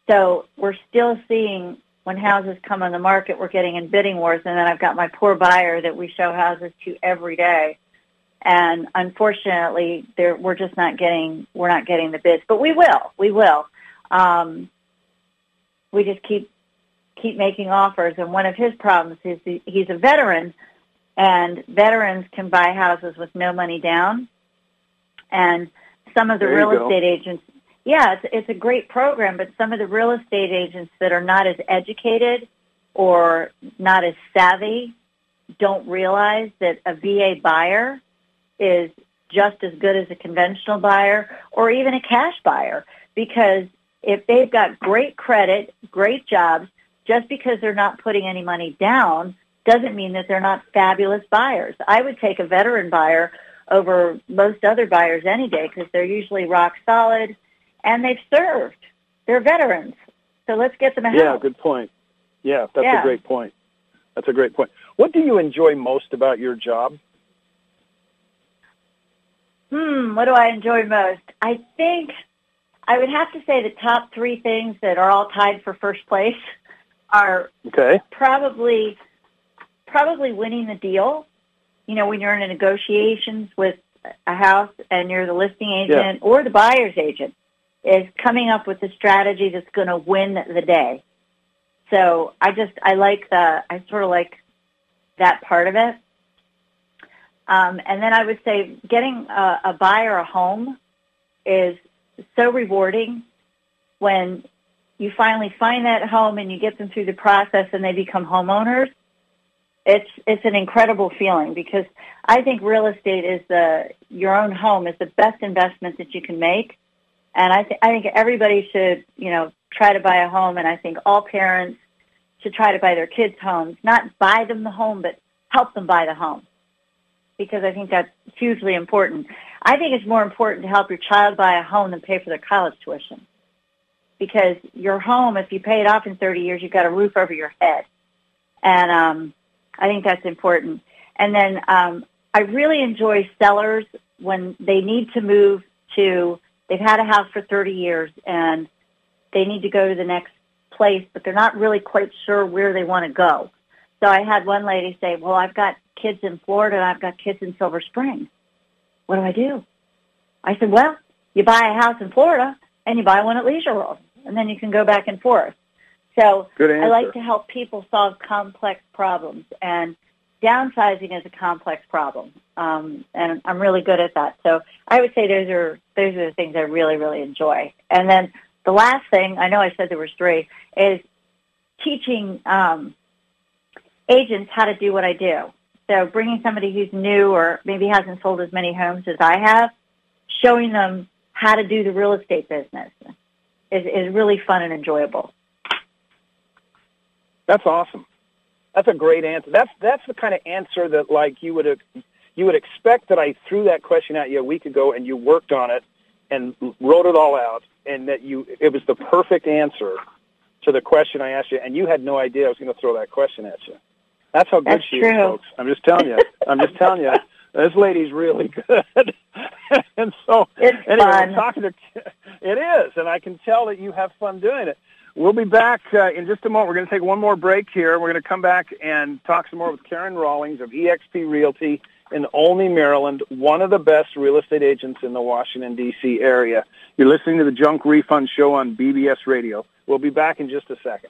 So we're still seeing when houses come on the market, we're getting in bidding wars. And then I've got my poor buyer that we show houses to every day. And unfortunately, we're just not getting we're not getting the bids, but we will, we will. Um, we just keep keep making offers. And one of his problems is he's a veteran, and veterans can buy houses with no money down. And some of the real estate agents, yeah, it's, it's a great program, but some of the real estate agents that are not as educated or not as savvy don't realize that a VA buyer is just as good as a conventional buyer or even a cash buyer because if they've got great credit, great jobs, just because they're not putting any money down doesn't mean that they're not fabulous buyers. I would take a veteran buyer over most other buyers any day because they're usually rock solid and they've served. They're veterans. So let's get them a Yeah, good point. Yeah, that's yeah. a great point. That's a great point. What do you enjoy most about your job? Hmm, what do I enjoy most? I think I would have to say the top three things that are all tied for first place are okay. probably probably winning the deal. You know, when you're in negotiations with a house and you're the listing agent yeah. or the buyer's agent, is coming up with a strategy that's going to win the day. So I just I like the I sort of like that part of it. Um, and then I would say getting a, a buyer a home is so rewarding when you finally find that home and you get them through the process and they become homeowners it's it's an incredible feeling because I think real estate is the your own home is the best investment that you can make, and I think I think everybody should you know try to buy a home, and I think all parents should try to buy their kids homes, not buy them the home, but help them buy the home, because I think that's hugely important. I think it's more important to help your child buy a home than pay for their college tuition, because your home, if you pay it off in 30 years, you've got a roof over your head, and um, I think that's important. And then um, I really enjoy sellers when they need to move to they've had a house for 30 years and they need to go to the next place, but they're not really quite sure where they want to go. So I had one lady say, well, I've got kids in Florida and I've got kids in Silver Spring. What do I do? I said, well, you buy a house in Florida and you buy one at Leisure World, and then you can go back and forth. So I like to help people solve complex problems, and downsizing is a complex problem, um, and I'm really good at that. So I would say those are those are the things I really really enjoy. And then the last thing I know I said there was three is teaching um, agents how to do what I do. So bringing somebody who's new or maybe hasn't sold as many homes as I have, showing them how to do the real estate business is, is really fun and enjoyable. That's awesome. That's a great answer. That's that's the kind of answer that like you would you would expect that I threw that question at you a week ago and you worked on it and wrote it all out and that you it was the perfect answer to the question I asked you and you had no idea I was going to throw that question at you. That's how good That's she true. is, folks. I'm just telling you. I'm just telling you. This lady's really good. and so it's anyway, fun. I'm talking to it is, and I can tell that you have fun doing it. We'll be back uh, in just a moment. We're going to take one more break here. We're going to come back and talk some more with Karen Rollings of eXp Realty in Olney, Maryland, one of the best real estate agents in the Washington, D.C. area. You're listening to the Junk Refund Show on BBS Radio. We'll be back in just a second.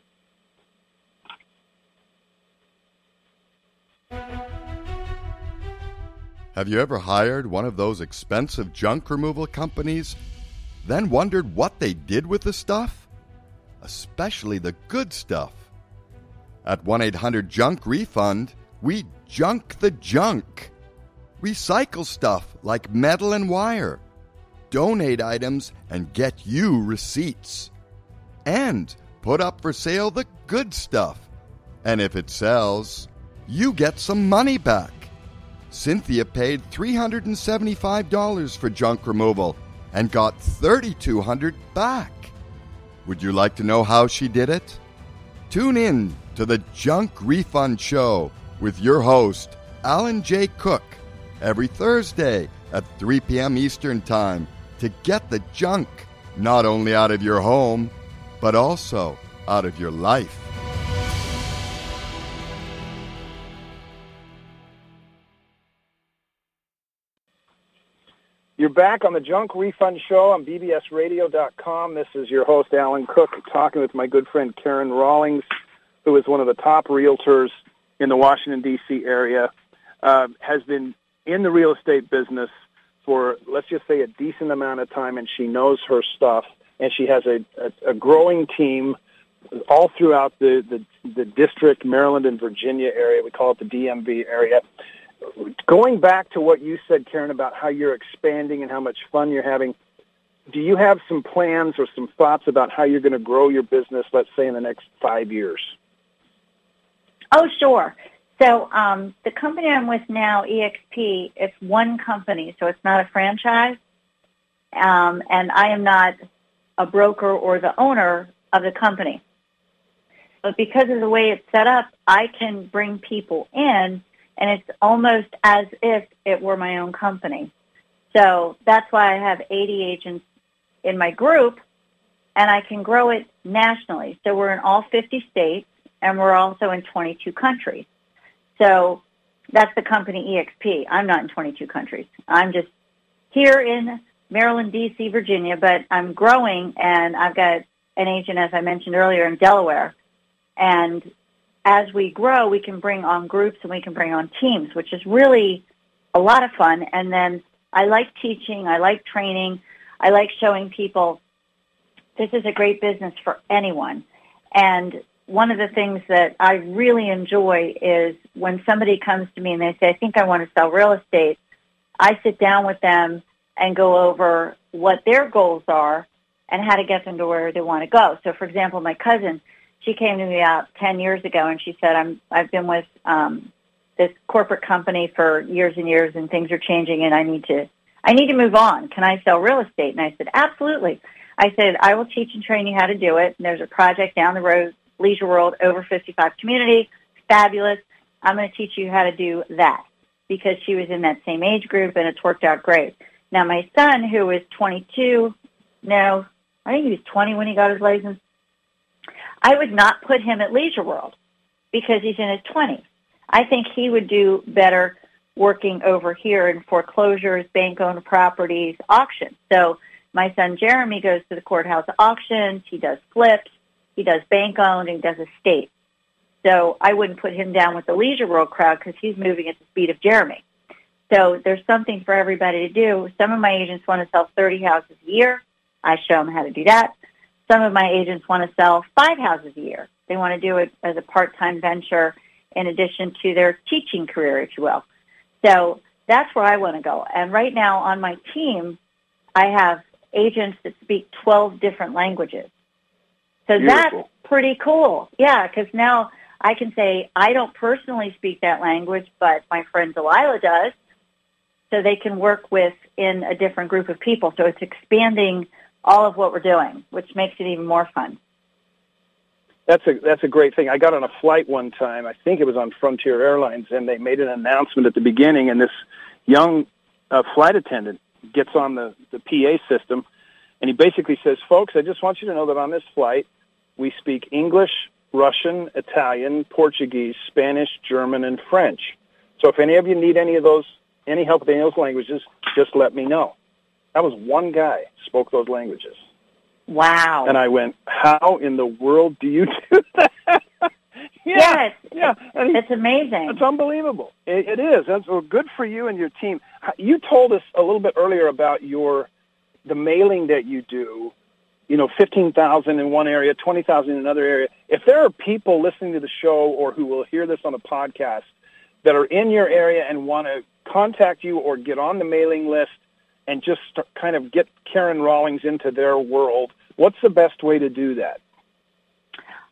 Have you ever hired one of those expensive junk removal companies, then wondered what they did with the stuff? Especially the good stuff. At 1 800 Junk Refund, we junk the junk. Recycle stuff like metal and wire. Donate items and get you receipts. And put up for sale the good stuff. And if it sells, you get some money back. Cynthia paid $375 for junk removal and got 3,200 back. Would you like to know how she did it? Tune in to the Junk Refund Show with your host, Alan J. Cook, every Thursday at 3 p.m. Eastern Time to get the junk not only out of your home, but also out of your life. You're back on the Junk Refund Show on BBSRadio.com. This is your host, Alan Cook, talking with my good friend Karen Rollings, who is one of the top realtors in the Washington, D.C. area, uh, has been in the real estate business for, let's just say, a decent amount of time, and she knows her stuff, and she has a, a, a growing team all throughout the, the, the district, Maryland and Virginia area. We call it the DMV area going back to what you said, Karen, about how you're expanding and how much fun you're having, do you have some plans or some thoughts about how you're going to grow your business, let's say, in the next five years? Oh, sure. So um, the company I'm with now, EXP, it's one company, so it's not a franchise. Um, and I am not a broker or the owner of the company. But because of the way it's set up, I can bring people in and it's almost as if it were my own company. So that's why I have 80 agents in my group, and I can grow it nationally. So we're in all 50 states, and we're also in 22 countries. So that's the company EXP. I'm not in 22 countries. I'm just here in Maryland, D.C., Virginia, but I'm growing, and I've got an agent, as I mentioned earlier, in Delaware. And as we grow, we can bring on groups and we can bring on teams, which is really a lot of fun. And then I like teaching. I like training. I like showing people this is a great business for anyone. And one of the things that I really enjoy is when somebody comes to me and they say, I think I want to sell real estate. I sit down with them and go over what their goals are and how to get them to where they want to go. So for example, my cousin, she came to me about 10 years ago and she said, I'm, I've been with, um, this corporate company for years and years and things are changing and I need to, I need to move on. Can I sell real estate? And I said, absolutely. I said, I will teach and train you how to do it. And there's a project down the road, Leisure World over 55 community, fabulous. I'm going to teach you how to do that because she was in that same age group and it's worked out great. Now my son, who is 22, no, I think he was 20 when he got his license. I would not put him at Leisure World because he's in his 20s. I think he would do better working over here in foreclosures, bank-owned properties, auctions. So my son Jeremy goes to the courthouse auctions. He does flips. He does bank-owned and he does estate. So I wouldn't put him down with the Leisure World crowd because he's moving at the speed of Jeremy. So there's something for everybody to do. Some of my agents want to sell 30 houses a year. I show them how to do that. Some of my agents want to sell five houses a year. They want to do it as a part-time venture in addition to their teaching career, if you will. So that's where I want to go. And right now on my team, I have agents that speak 12 different languages. So Beautiful. that's pretty cool. Yeah, because now I can say, I don't personally speak that language, but my friend Delilah does. So they can work with in a different group of people. So it's expanding all of what we're doing, which makes it even more fun. That's a that's a great thing. I got on a flight one time. I think it was on Frontier Airlines, and they made an announcement at the beginning. And this young uh, flight attendant gets on the the PA system, and he basically says, "Folks, I just want you to know that on this flight, we speak English, Russian, Italian, Portuguese, Spanish, German, and French. So if any of you need any of those, any help with any of those languages, just let me know." That was one guy spoke those languages. Wow. And I went, how in the world do you do that? yeah, yes. yeah. And It's amazing. it's unbelievable. It, it is. That's well, good for you and your team. You told us a little bit earlier about your the mailing that you do. You know, fifteen thousand in one area, twenty thousand in another area. If there are people listening to the show or who will hear this on a podcast that are in your area and want to contact you or get on the mailing list and just start, kind of get Karen Rollings into their world, what's the best way to do that?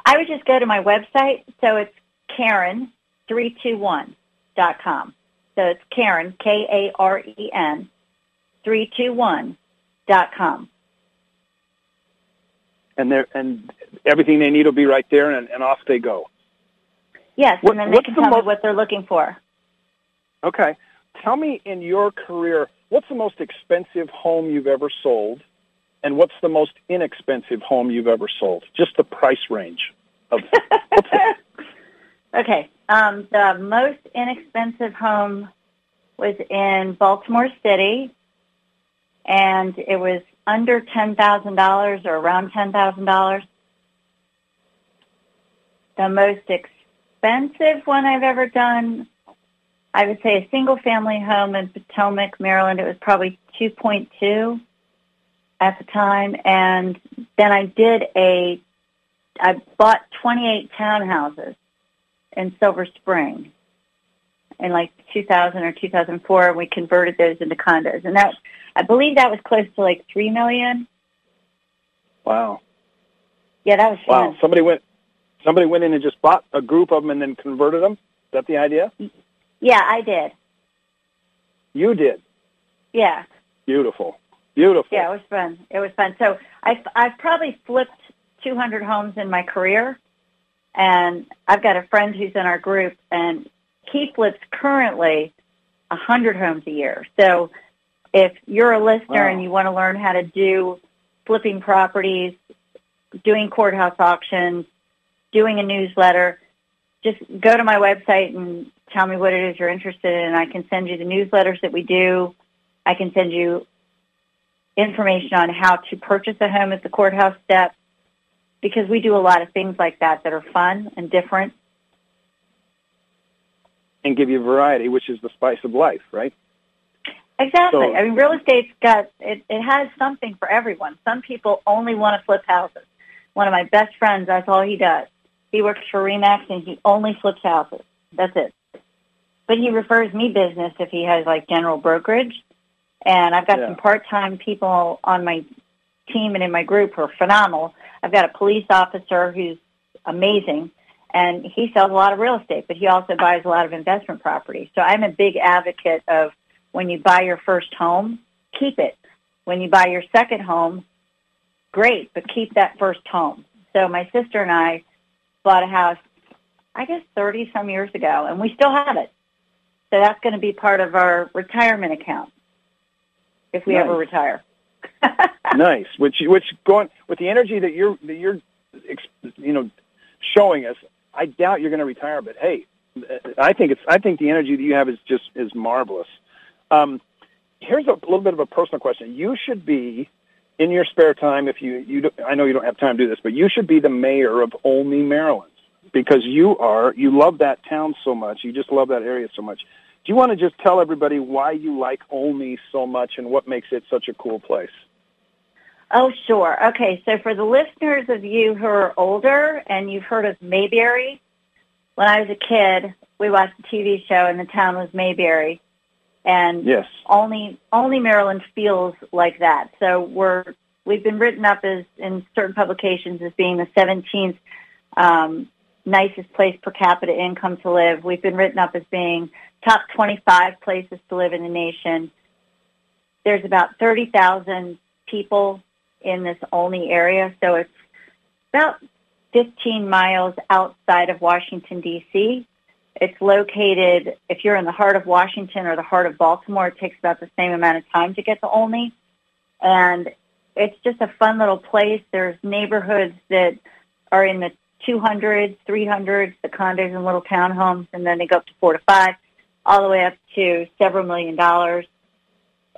I would just go to my website. So it's Karen321.com. So it's Karen, K-A-R-E-N, 321.com. And there and everything they need will be right there, and, and off they go. Yes, What- and then they can tell me what they're looking for. Okay. Tell me in your career, what's the most expensive home you've ever sold? And what's the most inexpensive home you've ever sold? Just the price range of okay. Um, the most inexpensive home was in Baltimore City, and it was under $10,000 or around $10,000. The most expensive one I've ever done, I would say a single family home in Potomac, Maryland. It was probably 2.2 at the time. And then I did a, I bought 28 townhouses in Silver Spring in like 2000 or 2004 and we converted those into condos. And that, I believe that was close to like 3 million. wow. Yeah, that was Wow. Somebody went somebody went in and just bought a group of them and then converted them? Is that the idea? Mm-hmm. Yeah, I did. You did. Yeah. Beautiful. Beautiful. Yeah, it was fun. It was fun. So I've, I've probably flipped 200 homes in my career, and I've got a friend who's in our group, and he flips currently 100 homes a year. So if you're a listener Wow. and you want to learn how to do flipping properties, doing courthouse auctions, doing a newsletter, just go to my website and tell me what it is you're interested in. I can send you the newsletters that we do. I can send you information on how to purchase a home at the courthouse step because we do a lot of things like that that are fun and different. And give you variety, which is the spice of life, right? Exactly. So- I mean, real estate's got it. It has something for everyone. Some people only want to flip houses. One of my best friends, that's all he does. He works for Remax and he only flips houses. That's it. But he refers me business if he has like general brokerage. And I've got Yeah. some part-time people on my team and in my group who are phenomenal. I've got a police officer who's amazing and he sells a lot of real estate, but he also buys a lot of investment property. So I'm a big advocate of when you buy your first home, keep it. When you buy your second home, great, but keep that first home. So my sister and I bought a house, I guess 30 some years ago, and we still have it. So that's going to be part of our retirement account if we Nice. ever retire. nice. Which which going with the energy that you're that you're you know showing us. I doubt you're going to retire, but hey, I think it's I think the energy that you have is just is marvelous. Um, here's a little bit of a personal question. You should be in your spare time if you you I know you don't have time to do this, but you should be the mayor of Olney, Maryland, because you are you love that town so much. You just love that area so much. Do you want to just tell everybody why you like Olney so much and what makes it such a cool place? Oh, sure. Okay, so for the listeners of you who are older and you've heard of Mayberry, when I was a kid, we watched a TV show and the town was Mayberry. And yes. Olney Olney Maryland feels like that. So we're we've been written up as in certain publications as being the 17th um, nicest place per capita income to live. We've been written up as being top 25 places to live in the nation. There's about 30,000 people in this Olney area, so it's about 15 miles outside of Washington, D.C. It's located, if you're in the heart of Washington or the heart of Baltimore, it takes about the same amount of time to get to Olney. And it's just a fun little place. There's neighborhoods that are in the 200s, 300s, the condos and little townhomes, and then they go up to four to five, all the way up to several million dollars.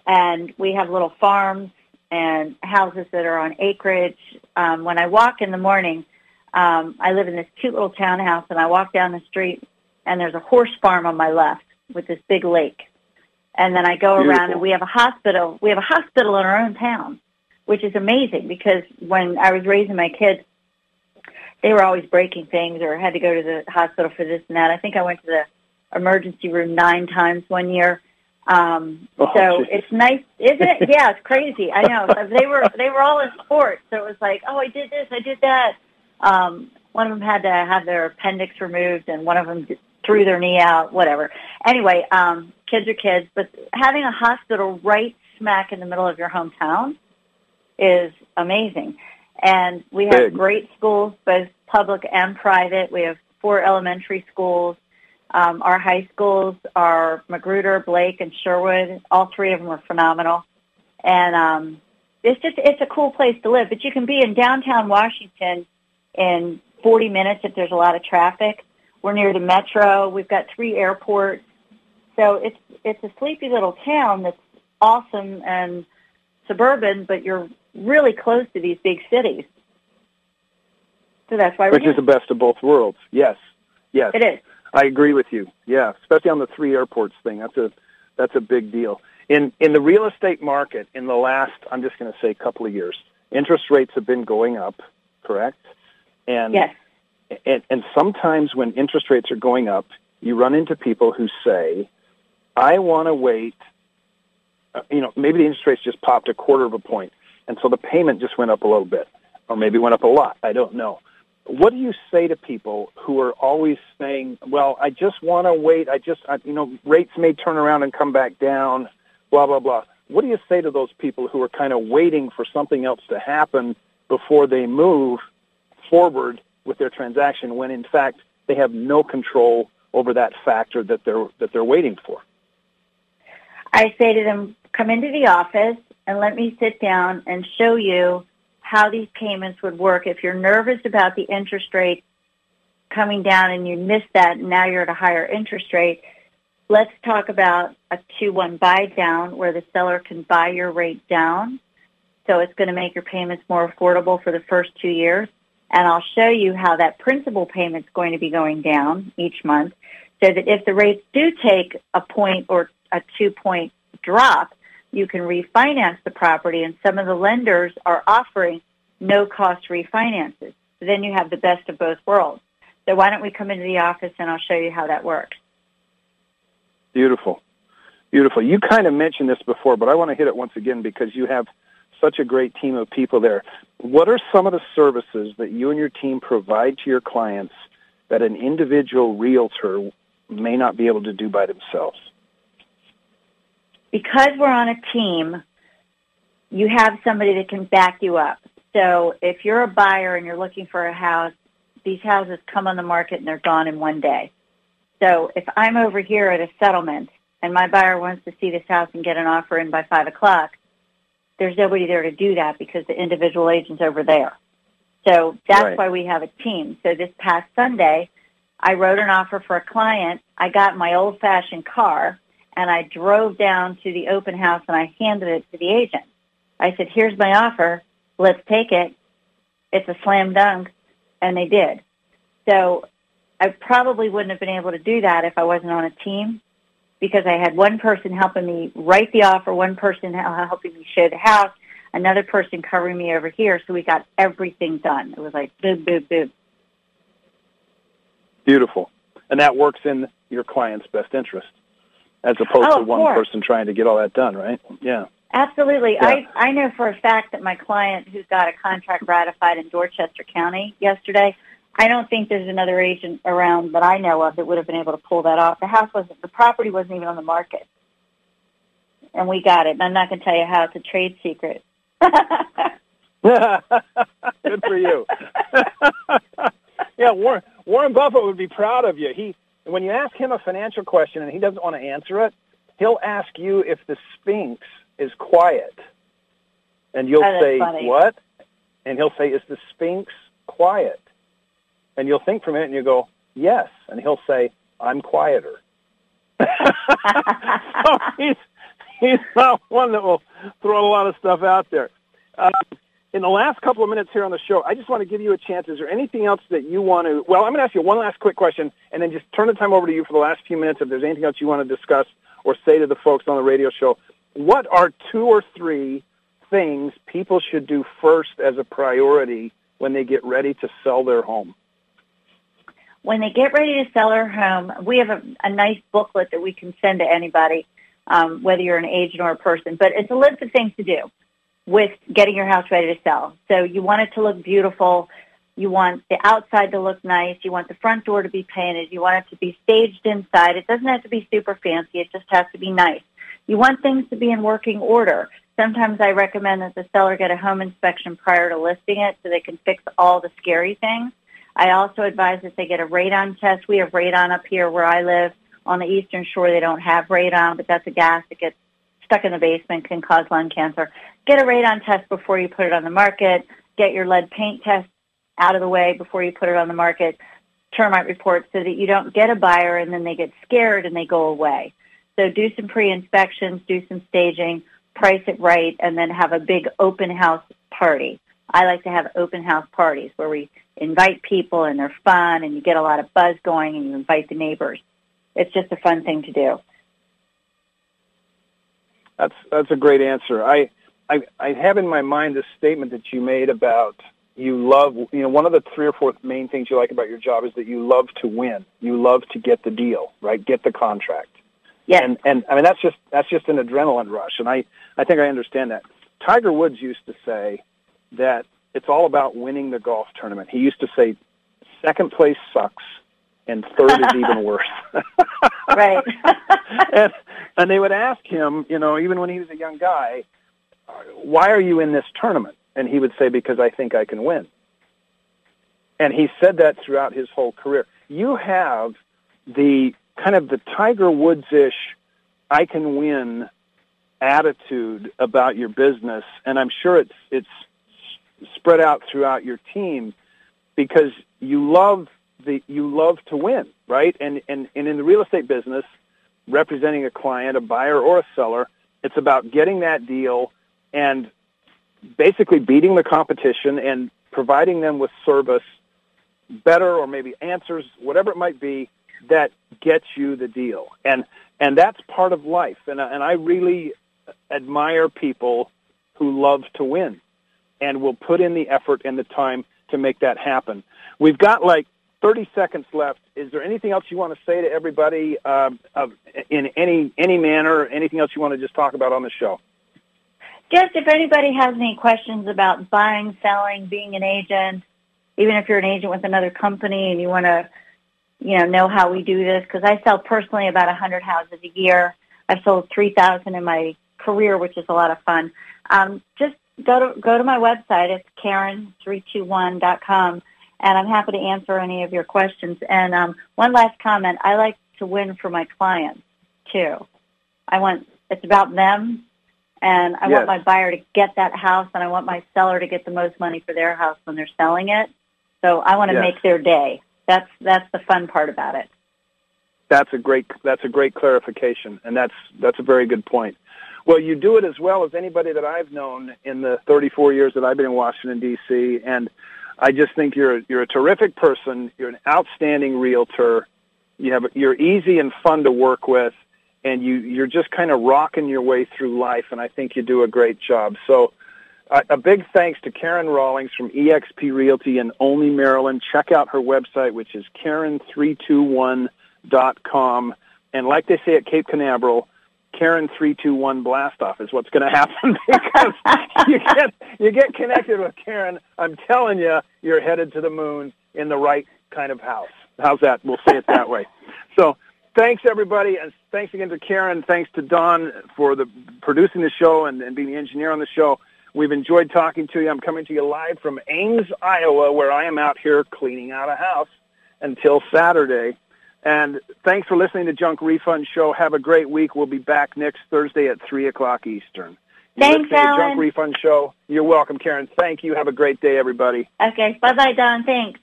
And we have little farms and houses that are on acreage. Um, when I walk in the morning, um, I live in this cute little townhouse, and I walk down the street and there's a horse farm on my left with this big lake. And then I go Beautiful. around and we have a hospital. We have a hospital in our own town, which is amazing because when I was raising my kids, they were always breaking things or had to go to the hospital for this and that. I think I went to the emergency room nine times one year. Um, Oh, so geez. it's nice, isn't it? Yeah, it's crazy. I know. they were they were all in sports, so it was like, oh, I did this, I did that. Um, one of them had to have their appendix removed, and one of them threw their knee out. Whatever. Anyway, um, kids are kids, but having a hospital right smack in the middle of your hometown is amazing. And we have Big. great schools, both public and private. We have four elementary schools. Um, our high schools are Magruder, Blake, and Sherwood. All three of them are phenomenal. And um, it's just it's a cool place to live. But you can be in downtown Washington in 40 minutes if there's a lot of traffic. We're near the metro. We've got three airports. So it's it's a sleepy little town that's awesome and suburban, but you're really close to these big cities. So that's why we're Which is the best of both worlds. Yes. Yes. It is. I agree with you. Yeah, especially on the three airports thing. That's a that's a big deal. In in the real estate market in the last I'm just going to say couple of years, interest rates have been going up, correct? And Yes. And, and sometimes when interest rates are going up, you run into people who say, "I want to wait." uh, You know, maybe the interest rates just popped a quarter of a point, and so the payment just went up a little bit, or maybe went up a lot. I don't know. What do you say to people who are always saying, "Well, I just want to wait. I just, I, you know, rates may turn around and come back down." Blah blah blah. What do you say to those people who are kind of waiting for something else to happen before they move forward with their transaction when in fact they have no control over that factor that they're that they're waiting for. I say to them, come into the office and let me sit down and show you how these payments would work. If you're nervous about the interest rate coming down and you missed that and now you're at a higher interest rate, let's talk about a 2-1 buy down where the seller can buy your rate down. So it's going to make your payments more affordable for the first two years. And I'll show you how that principal payment's going to be going down each month so that if the rates do take a point or a two point drop, you can refinance the property and some of the lenders are offering no cost refinances. So then you have the best of both worlds. So why don't we come into the office and I'll show you how that works. Beautiful. Beautiful. You kind of mentioned this before, but I want to hit it once again because you have such a great team of people there. What are some of the services that you and your team provide to your clients that an individual realtor may not be able to do by themselves? because we're on a team, you have somebody that can back you up. So if you're a buyer and you're looking for a house, these houses come on the market and they're gone in one day. So if I'm over here at a settlement and my buyer wants to see this house and get an offer in by five o'clock, there's nobody there to do that because the individual agent's over there. So that's Right. why we have a team. So this past Sunday, I wrote an offer for a client. I got my old fashioned car and I drove down to the open house and I handed it to the agent. I said, here's my offer. Let's take it. It's a slam dunk. And they did. So I probably wouldn't have been able to do that if I wasn't on a team because I had one person helping me write the offer, one person uh, helping me show the house, another person covering me over here. So we got everything done. It was like boom, boom, boom. Beautiful. And that works in your client's best interest as opposed Oh, to one course. person trying to get all that done, right? Yeah. Absolutely. Yeah. I, I know for a fact that my client who's got a contract ratified in Dorchester County yesterday, I don't think there's another agent around that I know of that would have been able to pull that off. The house wasn't, the property wasn't even on the market. And we got it. And I'm not going to tell you how it's a trade secret. Good for you. yeah, Warren, Warren Buffett would be proud of you. He when you ask him a financial question and he doesn't want to answer it, he'll ask you if the Sphinx is quiet. And you'll Oh, say, funny. "What?" And he'll say, "Is the Sphinx quiet?" And you'll think for a minute and you go, "Yes." And he'll say, "I'm quieter." so he's he's not one that will throw a lot of stuff out there. Um, in the last couple of minutes here on the show, I just want to give you a chance. Is there anything else that you want to? Well, I'm going to ask you one last quick question, and then just turn the time over to you for the last few minutes. If there's anything else you want to discuss or say to the folks on the radio show, what are two or three things people should do first as a priority when they get ready to sell their home? When they get ready to sell their home, we have a, a nice booklet that we can send to anybody, um, whether you're an agent or a person. But it's a list of things to do with getting your house ready to sell. So you want it to look beautiful. You want the outside to look nice. You want the front door to be painted. You want it to be staged inside. It doesn't have to be super fancy. It just has to be nice. You want things to be in working order. Sometimes I recommend that the seller get a home inspection prior to listing it so they can fix all the scary things. I also advise that they get a radon test. We have radon up here where I live. On the eastern shore, they don't have radon, but that's a gas that gets stuck in the basement, can cause lung cancer. Get a radon test before you put it on the market. Get your lead paint test out of the way before you put it on the market. Termite reports so that you don't get a buyer and then they get scared and they go away. So do some pre-inspections, do some staging, price it right, and then have a big open house party. I like to have open house parties where we invite people and they're fun and you get a lot of buzz going and you invite the neighbors. It's just a fun thing to do. That's that's a great answer. I, I I have in my mind this statement that you made about you love you know one of the three or four main things you like about your job is that you love to win. You love to get the deal, right? Get the contract. Yes. And and I mean that's just that's just an adrenaline rush and I I think I understand that. Tiger Woods used to say that it's all about winning the golf tournament. He used to say second place sucks and third is even worse. right. and, and they would ask him, you know, even when he was a young guy, why are you in this tournament? And he would say, because I think I can win. And he said that throughout his whole career. You have the kind of the Tiger Woods-ish, I can win attitude about your business, and I'm sure it's it's spread out throughout your team because you love the you love to win, right? And and and in the real estate business, representing a client, a buyer or a seller, it's about getting that deal and basically beating the competition and providing them with service better or maybe answers whatever it might be that gets you the deal. And and that's part of life. And and I really admire people who love to win and will put in the effort and the time to make that happen. We've got like 30 seconds left. Is there anything else you want to say to everybody uh, of, in any any manner? Anything else you want to just talk about on the show? Just if anybody has any questions about buying, selling, being an agent, even if you're an agent with another company and you want to, you know, know how we do this, because I sell personally about 100 houses a year. I've sold 3,000 in my career, which is a lot of fun. Um, just go to go to my website. It's Karen321.com, and I'm happy to answer any of your questions. And um, one last comment: I like to win for my clients too. I want it's about them And I Yes. want my buyer to get that house, and I want my seller to get the most money for their house when they're selling it. So I want to Yes. make their day. That's that's the fun part about it. That's a great that's a great clarification, and that's that's a very good point. Well, you do it as well as anybody that I've known in the 34 years that I've been in Washington D.C. And I just think you're you're a terrific person. You're an outstanding realtor. You have you're easy and fun to work with, and you you're just kind of rocking your way through life. And I think you do a great job. So. A a big thanks to Karen Rollings from eXp Realty in Olney, Maryland. Check out her website, which is Karen321.com. And like they say at Cape Canaveral, Karen three two one blast off is what's going to happen because you get you get connected with Karen. I'm telling you, you're headed to the moon in the right kind of house. How's that? We'll say it that way. So thanks everybody, and thanks again to Karen. Thanks to Don for the producing the show and, and being the engineer on the show. We've enjoyed talking to you. I'm coming to you live from Ames, Iowa, where I am out here cleaning out a house until Saturday. And thanks for listening to Junk Refund Show. Have a great week. We'll be back next Thursday at 3 o'clock Eastern. You're Thanks, listening to Junk Refund Show. You're welcome, Karen. Thank you. Have a great day, everybody. Okay. Bye bye, Don. Thanks.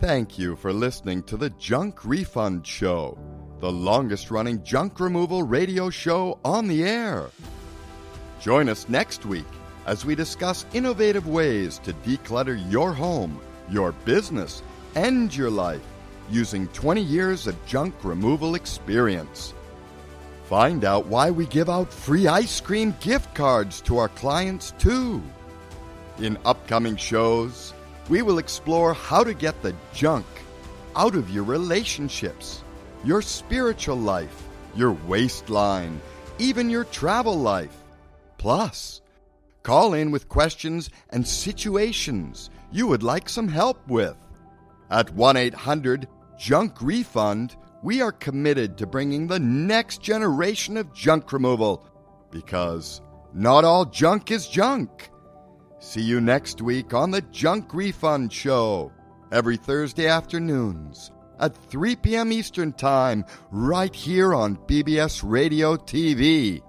Thank you for listening to the Junk Refund Show, the longest running junk removal radio show on the air. Join us next week as we discuss innovative ways to declutter your home, your business, and your life using 20 years of junk removal experience. Find out why we give out free ice cream gift cards to our clients, too. In upcoming shows, we will explore how to get the junk out of your relationships, your spiritual life, your waistline, even your travel life. Plus, call in with questions and situations you would like some help with. At 1 800 Junk Refund, we are committed to bringing the next generation of junk removal because not all junk is junk. See you next week on the Junk Refund Show, every Thursday afternoons at 3 p.m. Eastern Time, right here on BBS Radio TV.